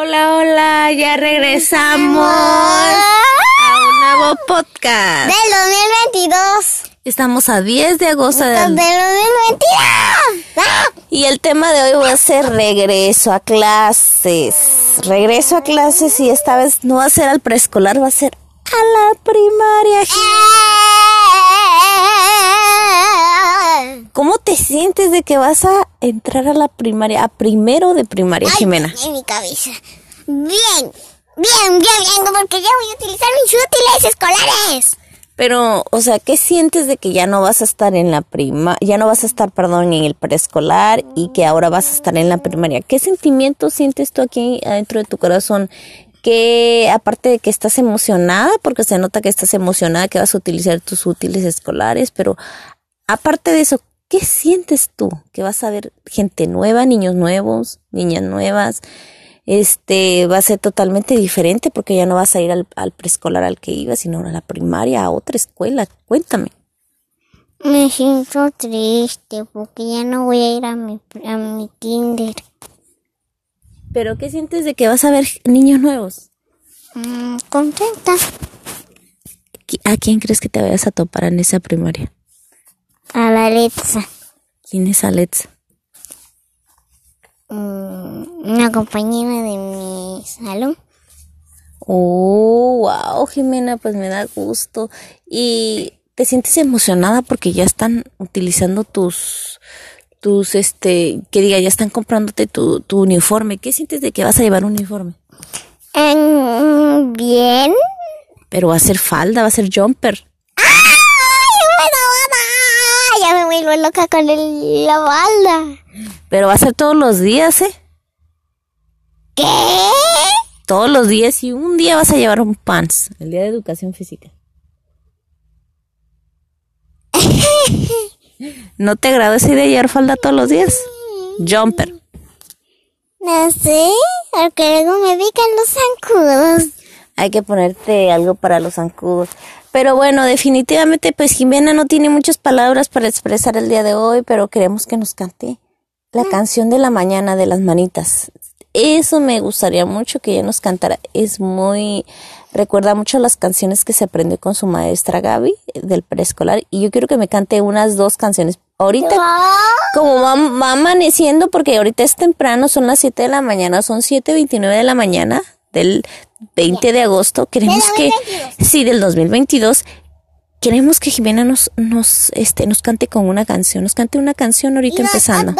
Hola, hola, ya regresamos a un nuevo podcast. Del 2022. Estamos a 10 de agosto Del del... 2022. ¡Ah! Y el tema de hoy va a ser regreso a clases. Regreso a clases y esta vez no va a ser al preescolar, va a ser a la primaria. ¿Cómo te sientes de que vas a entrar a la primaria, a primero de primaria, Jimena? En mi cabeza. Bien, bien, bien, bien, porque ya voy a utilizar mis útiles escolares. Pero, o sea, ¿qué sientes de que ya no vas a estar en la prima, ya no vas a estar, perdón, en el preescolar y que ahora vas a estar en la primaria? ¿Qué sentimientos sientes tú aquí adentro de tu corazón? Que aparte de que estás emocionada, porque se nota que estás emocionada que vas a utilizar tus útiles escolares, pero aparte de eso, ¿qué sientes tú? Que vas a ver gente nueva, niños nuevos, niñas nuevas. Este va a ser totalmente diferente porque ya no vas a ir al, al preescolar al que ibas, sino a la primaria, a otra escuela. Cuéntame. Me siento triste porque ya no voy a ir a mi, a mi kinder. ¿Pero qué sientes de que vas a ver niños nuevos? Mm, contenta. ¿Qui- ¿A quién crees que te vayas a topar en esa primaria? A la Alexa. ¿Quién es Alexa? Mm, una compañera de mi salón. Oh, wow, Jimena, pues me da gusto. ¿Y te sientes emocionada porque ya están utilizando tus, tus, este, que diga, ya están comprándote tu, tu uniforme? ¿Qué sientes de que vas a llevar un uniforme? Mm, bien. Pero va a ser falda, va a ser jumper. ¡Ay, bueno, mamá! Ya me vuelvo loca con el- la balda. Pero va a ser todos los días, ¿eh? ¿Qué? Todos los días y un día vas a llevar un pants, el día de educación física. ¿No te agrada esa idea de llevar falda todos los días? Jumper. No sé, porque luego me pican los zancudos. Hay que ponerte algo para los zancudos. Pero bueno, definitivamente, pues Jimena no tiene muchas palabras para expresar el día de hoy, pero queremos que nos cante la canción de la mañana de las manitas. Eso me gustaría mucho que ella nos cantara. Es muy, recuerda mucho las canciones que se aprendió con su maestra Gaby eh, del preescolar. Y yo quiero que me cante unas dos canciones. Ahorita, como va, va amaneciendo, porque ahorita es temprano, son las 7 de la mañana, son 7.29 de la mañana del 20 de agosto. Queremos que, sí, del 2022. Queremos que Jimena nos, nos, este, nos cante con una canción, nos cante una canción ahorita empezando.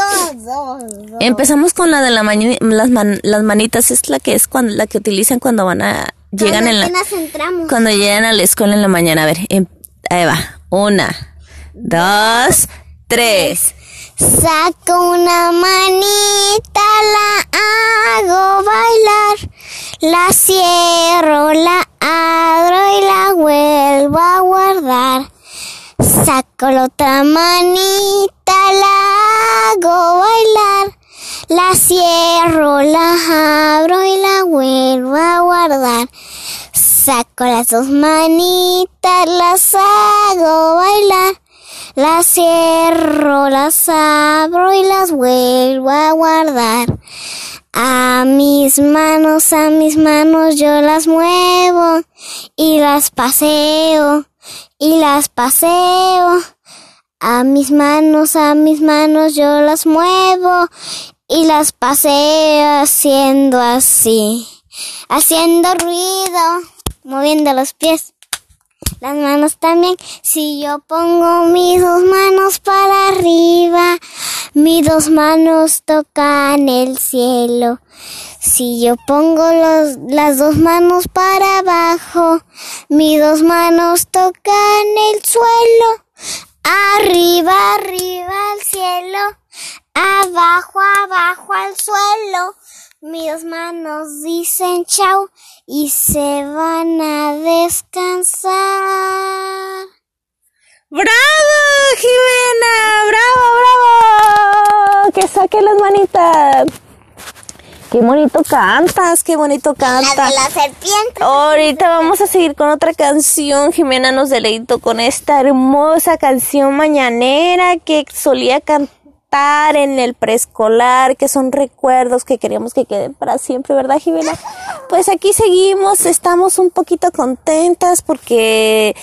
Empezamos con la de la mañana, las, man- las manitas, es la que es cuando, la que utilizan cuando van a, llegan en la, cuando llegan a la escuela en la mañana. A ver, em- ahí va. Una, dos, tres. Saco una manita, la hago bailar, la cierro, la abro y la vuelvo a guardar. Saco la otra manita, la hago bailar, la cierro, la abro y la vuelvo a guardar. Saco las dos manitas, las hago bailar. Las cierro, las abro y las vuelvo a guardar. A mis manos, a mis manos yo las muevo y las paseo y las paseo. A mis manos, a mis manos yo las muevo y las paseo haciendo así, haciendo ruido, moviendo los pies. Las manos también, si yo pongo mis dos manos para arriba, mis dos manos tocan el cielo. Si yo pongo los, las dos manos para abajo, mis dos manos tocan el suelo. Arriba, arriba al cielo, abajo, abajo al suelo. Mis manos dicen chao y se van a descansar. ¡Bravo, Jimena! ¡Bravo, bravo! ¡Que saque las manitas! ¡Qué bonito cantas! ¡Qué bonito La cantas! de la serpiente. Ahorita vamos a seguir con otra canción. Jimena nos deleitó con esta hermosa canción mañanera que solía cantar en el preescolar, que son recuerdos que queríamos que queden para siempre, ¿verdad, Jimena? Pues aquí seguimos, estamos un poquito contentas porque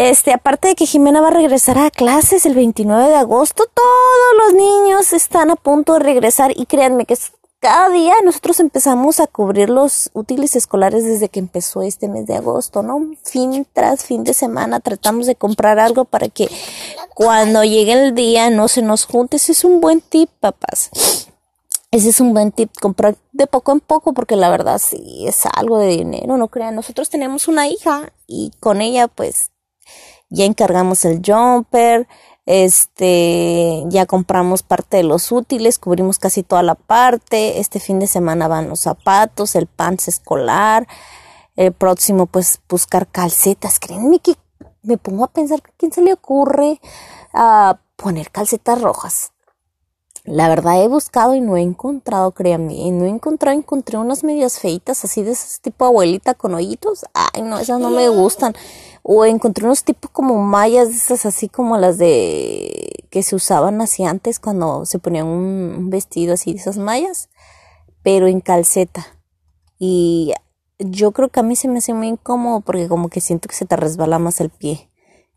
este, aparte de que Jimena va a regresar a clases el 29 de agosto, todos los niños están a punto de regresar y créanme que cada día nosotros empezamos a cubrir los útiles escolares desde que empezó este mes de agosto, ¿no? Fin tras fin de semana tratamos de comprar algo para que cuando llegue el día no se nos junte. Ese es un buen tip, papás. Ese es un buen tip, comprar de poco en poco porque la verdad sí es algo de dinero, no crean. Nosotros tenemos una hija y con ella pues ya encargamos el jumper, este, ya compramos parte de los útiles, cubrimos casi toda la parte. Este fin de semana van los zapatos, el pants escolar. El próximo, pues, buscar calcetas. Créanme que me pongo a pensar quién se le ocurre a ah, poner calcetas rojas. La verdad he buscado y no he encontrado, créanme, no he encontrado, encontré unas medias feitas así de ese tipo abuelita con hoyitos. Ay, no, esas no me gustan. O encontré unos tipos como mallas, esas así como las de que se usaban así antes cuando se ponían un, vestido así de esas mallas, pero en calceta. Y yo creo que a mí se me hace muy incómodo porque como que siento que se te resbala más el pie.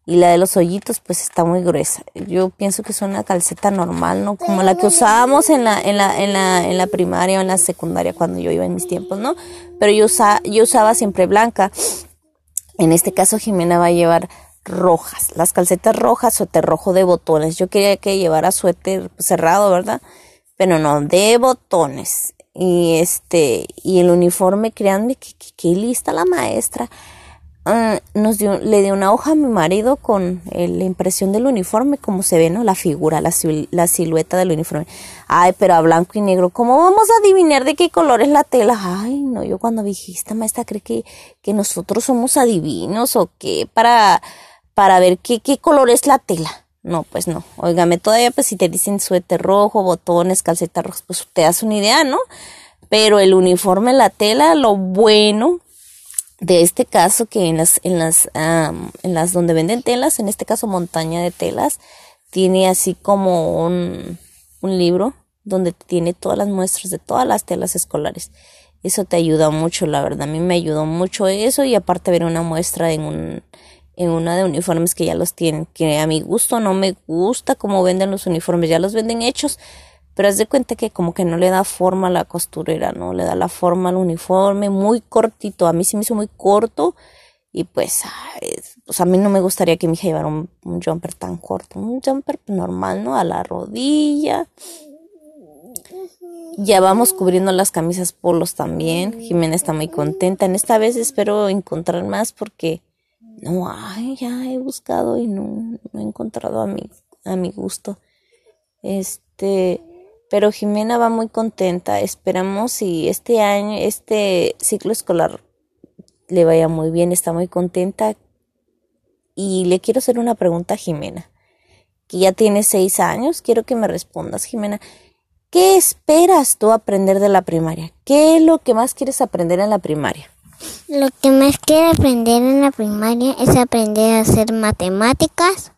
Y la de los hoyitos pues está muy gruesa. Yo pienso que es una calceta normal, ¿no? Como la que usábamos en la, en la, en la, en la primaria o en la secundaria cuando yo iba en mis tiempos, ¿no? Pero yo, yo usaba siempre blanca. En este caso Jimena va a llevar rojas, las calcetas rojas, suéter rojo de botones. Yo quería que llevara suéter cerrado, ¿verdad? Pero no, de botones. Y este, y el uniforme, créanme que, que, lista la maestra. Ah, nos dio, le dio una hoja a mi marido con la impresión del uniforme, como se ve, ¿no? La figura, la, silueta del uniforme. Ay, pero a blanco y negro, ¿cómo vamos a adivinar de qué color es la tela? Ay, no, yo cuando vi, esta maestra cree que, que nosotros somos adivinos o qué, para, para ver qué, qué color es la tela. No, pues no. Óigame, todavía pues si te dicen suéter rojo, botones, calcetas rojas, pues te das una idea, ¿no? Pero el uniforme, la tela, lo bueno de este caso que en las en las en las donde venden telas en este caso montaña de telas tiene así como un, un libro donde tiene todas las muestras de todas las telas escolares. Eso te ayuda mucho la verdad. A mí me ayudó mucho eso y aparte ver una muestra en un en una de uniformes que ya los tienen que a mi gusto no me gusta cómo venden los uniformes. Ya los venden hechos pero haz de cuenta que como que no le da forma a la costurera, ¿no? Le da la forma al uniforme, muy cortito. A mí se me hizo muy corto y pues, pues a mí no me gustaría que mi hija llevara un, jumper tan corto. Un jumper normal, ¿no? A la rodilla. Ya vamos cubriendo las camisas polos también. Jimena está muy contenta. En esta vez espero encontrar más porque no, ay, ya he buscado y no, no he encontrado a mi, a mi gusto. Este, pero Jimena va muy contenta. Esperamos si este año, este ciclo escolar le vaya muy bien, está muy contenta. Y le quiero hacer una pregunta a Jimena, que ya tiene seis años. Quiero que me respondas, Jimena. ¿Qué esperas tú aprender de la primaria? ¿Qué es lo que más quieres aprender en la primaria? Lo que más quiero aprender en la primaria es aprender a hacer matemáticas,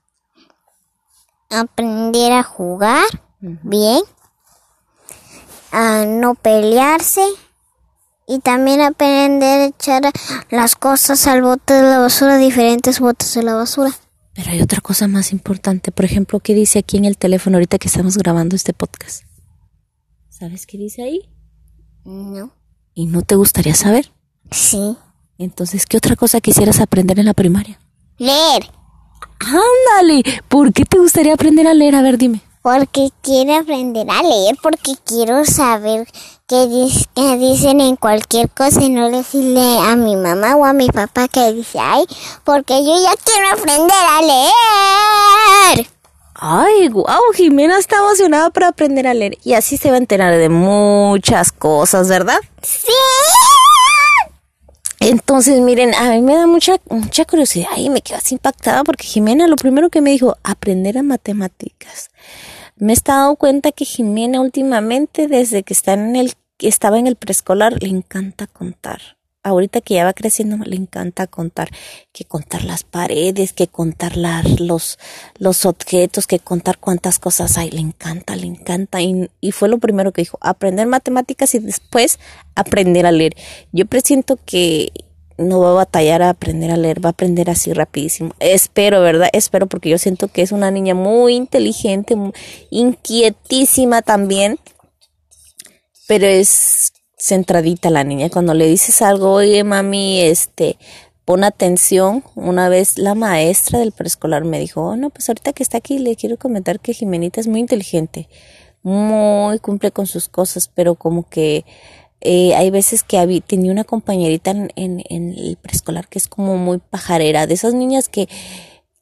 aprender a jugar bien a no pelearse y también aprender a echar las cosas al bote de la basura, diferentes botes de la basura. Pero hay otra cosa más importante, por ejemplo, ¿qué dice aquí en el teléfono ahorita que estamos grabando este podcast? ¿Sabes qué dice ahí? No. ¿Y no te gustaría saber? Sí. Entonces, ¿qué otra cosa quisieras aprender en la primaria? Leer. Ándale, ¿por qué te gustaría aprender a leer? A ver, dime. Porque quiero aprender a leer, porque quiero saber qué, dicen en cualquier cosa y no decirle a mi mamá o a mi papá que dice, ay, porque yo ya quiero aprender a leer. Ay, guau, Jimena está emocionada para aprender a leer y así se va a enterar de muchas cosas, ¿verdad? Sí. Entonces, miren, a mí me da mucha, mucha curiosidad y me quedo así impactada porque Jimena lo primero que me dijo, aprender a matemáticas. Me he estado cuenta que Jimena últimamente, desde que está en el, estaba en el preescolar, le encanta contar. Ahorita que ya va creciendo le encanta contar, que contar las paredes, que contar los, los objetos, que contar cuántas cosas hay, le encanta, le encanta y, y fue lo primero que dijo, aprender matemáticas y después aprender a leer. Yo presiento que no va a batallar a aprender a leer, va a aprender así rapidísimo. Espero, ¿verdad? Espero porque yo siento que es una niña muy inteligente, inquietísima también, pero es centradita la niña. Cuando le dices algo, oye mami, este, pon atención. Una vez la maestra del preescolar me dijo, oh, no, pues ahorita que está aquí le quiero comentar que Jimenita es muy inteligente, muy cumple con sus cosas, pero como que eh, hay veces que había, tenía una compañerita en, en, en el preescolar que es como muy pajarera, de esas niñas que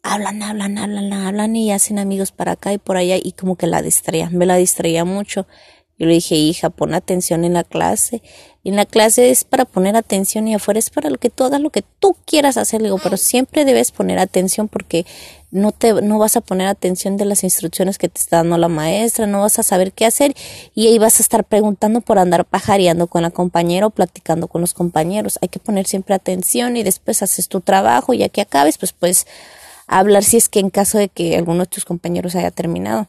hablan, hablan, hablan, hablan y hacen amigos para acá y por allá y como que la distraía, me la distraía mucho. Yo le dije, hija, pon atención en la clase. Y en la clase es para poner atención y afuera es para lo que tú hagas lo que tú quieras hacer. Le digo, pero siempre debes poner atención porque no te, no vas a poner atención de las instrucciones que te está dando la maestra, no vas a saber qué hacer y ahí vas a estar preguntando por andar pajareando con la compañera o platicando con los compañeros. Hay que poner siempre atención y después haces tu trabajo y ya que acabes, pues puedes hablar si es que en caso de que alguno de tus compañeros haya terminado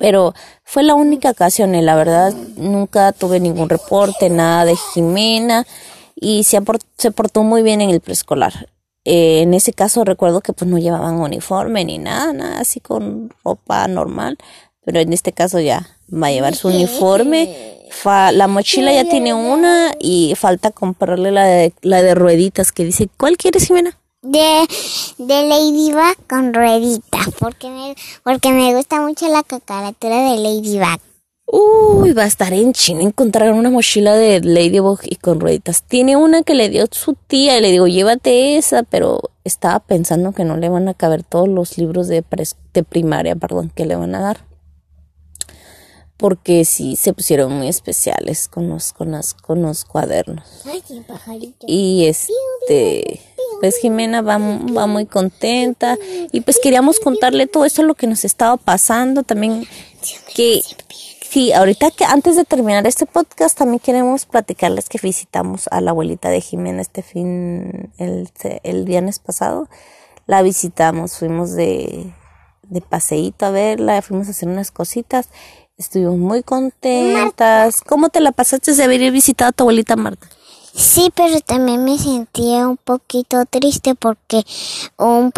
pero fue la única ocasión y la verdad nunca tuve ningún reporte, nada de Jimena y se, se portó muy bien en el preescolar. Eh, en ese caso recuerdo que pues no llevaban uniforme ni nada, nada así con ropa normal, pero en este caso ya va a llevar su uniforme. la mochila ya tiene una y falta comprarle la de, la de rueditas que dice, ¿cuál quieres Jimena? De, de Ladybug con ruedita, porque me, porque me gusta mucho la cacaratura de Ladybug. Uy, va a estar en China encontrar una mochila de Ladybug y con rueditas. Tiene una que le dio su tía y le digo, llévate esa, pero estaba pensando que no le van a caber todos los libros de, de primaria, perdón, que le van a dar. Porque sí se pusieron muy especiales con los, con las, con los cuadernos. Ay, qué pajarito. Y este pues Jimena va, va muy contenta y pues queríamos contarle todo eso lo que nos estaba pasando también que sí ahorita que antes de terminar este podcast también queremos platicarles que visitamos a la abuelita de Jimena este fin el, el viernes pasado la visitamos fuimos de de paseíto a verla fuimos a hacer unas cositas estuvimos muy contentas ¿cómo te la pasaste de haber visitado a tu abuelita Marta? Sí, pero también me sentía un poquito triste porque un,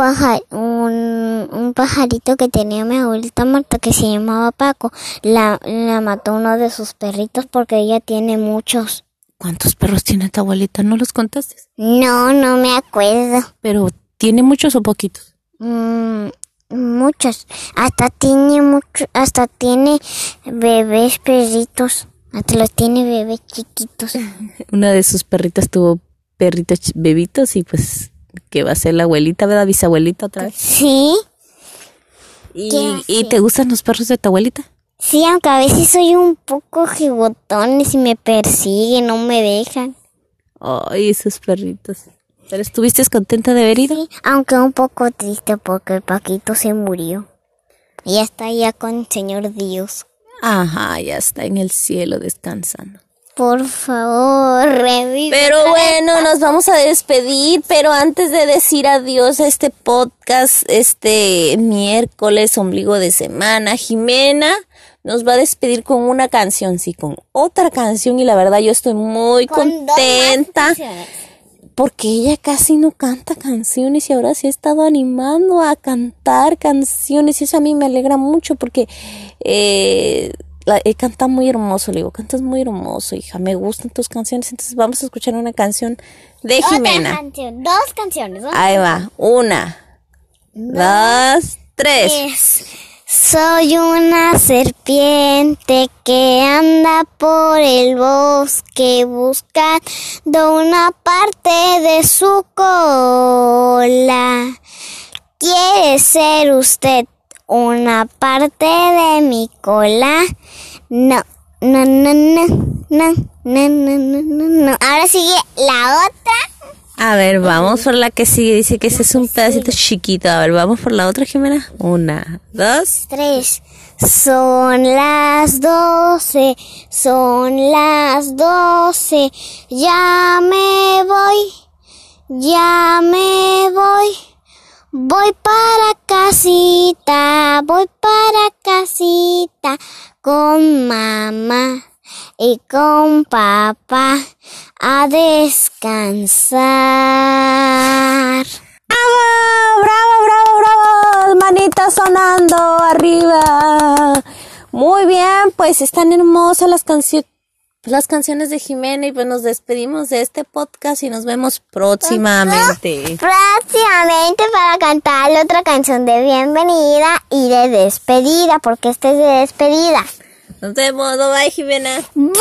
un, un pajarito que tenía mi abuelita Marta que se llamaba Paco, la, la mató uno de sus perritos porque ella tiene muchos. ¿Cuántos perros tiene tu abuelita? ¿No los contaste? No, no me acuerdo. ¿Pero tiene muchos o poquitos? Mm, muchos. Hasta tiene mucho, hasta tiene bebés perritos. Hasta los tiene bebés chiquitos. Una de sus perritas tuvo perritos bebitos y pues que va a ser la abuelita, ¿verdad? Bisabuelita otra vez. Sí. ¿Y, ¿Y te gustan los perros de tu abuelita? Sí, aunque a veces soy un poco gigotones y me persiguen, no me dejan. Ay, esos perritos. ¿Pero estuviste contenta de haber ido? Sí, aunque un poco triste porque el Paquito se murió. Y ya está ya con el Señor Dios. Ajá, ya está en el cielo descansando. Por favor, revive. Pero bueno, nos vamos a despedir, pero antes de decir adiós a este podcast, este miércoles, ombligo de semana, Jimena nos va a despedir con una canción, sí, con otra canción y la verdad yo estoy muy contenta porque ella casi no canta canciones y ahora se ha estado animando a cantar canciones y eso a mí me alegra mucho porque eh, la, eh, canta muy hermoso, le digo, cantas muy hermoso, hija, me gustan tus canciones, entonces vamos a escuchar una canción de Jimena. Canción, dos canciones. Ahí va, una, dos, tres. Soy una serpiente que anda por el bosque buscando una parte de su cola. ¿Quiere ser usted una parte de mi cola? No, no, no, no, no, no, no, no, no. Ahora sigue la otra. A ver, vamos por la que sigue. Dice que ese es un pedacito chiquito. A ver, vamos por la otra, Jimena. Una, dos, tres. Son las doce, son las doce, ya me voy, ya me voy. Voy para casita, voy para casita con mamá y con papá a descansar. ¡Bravo! ¡Bravo, bravo, bravo! Manitas sonando arriba. Muy bien, pues están hermosas las canciones. Las canciones de Jimena y pues nos despedimos de este podcast y nos vemos próximamente. Próximamente para cantar otra canción de bienvenida y de despedida, porque este es de despedida. Nos vemos, bye Jimena. Bye.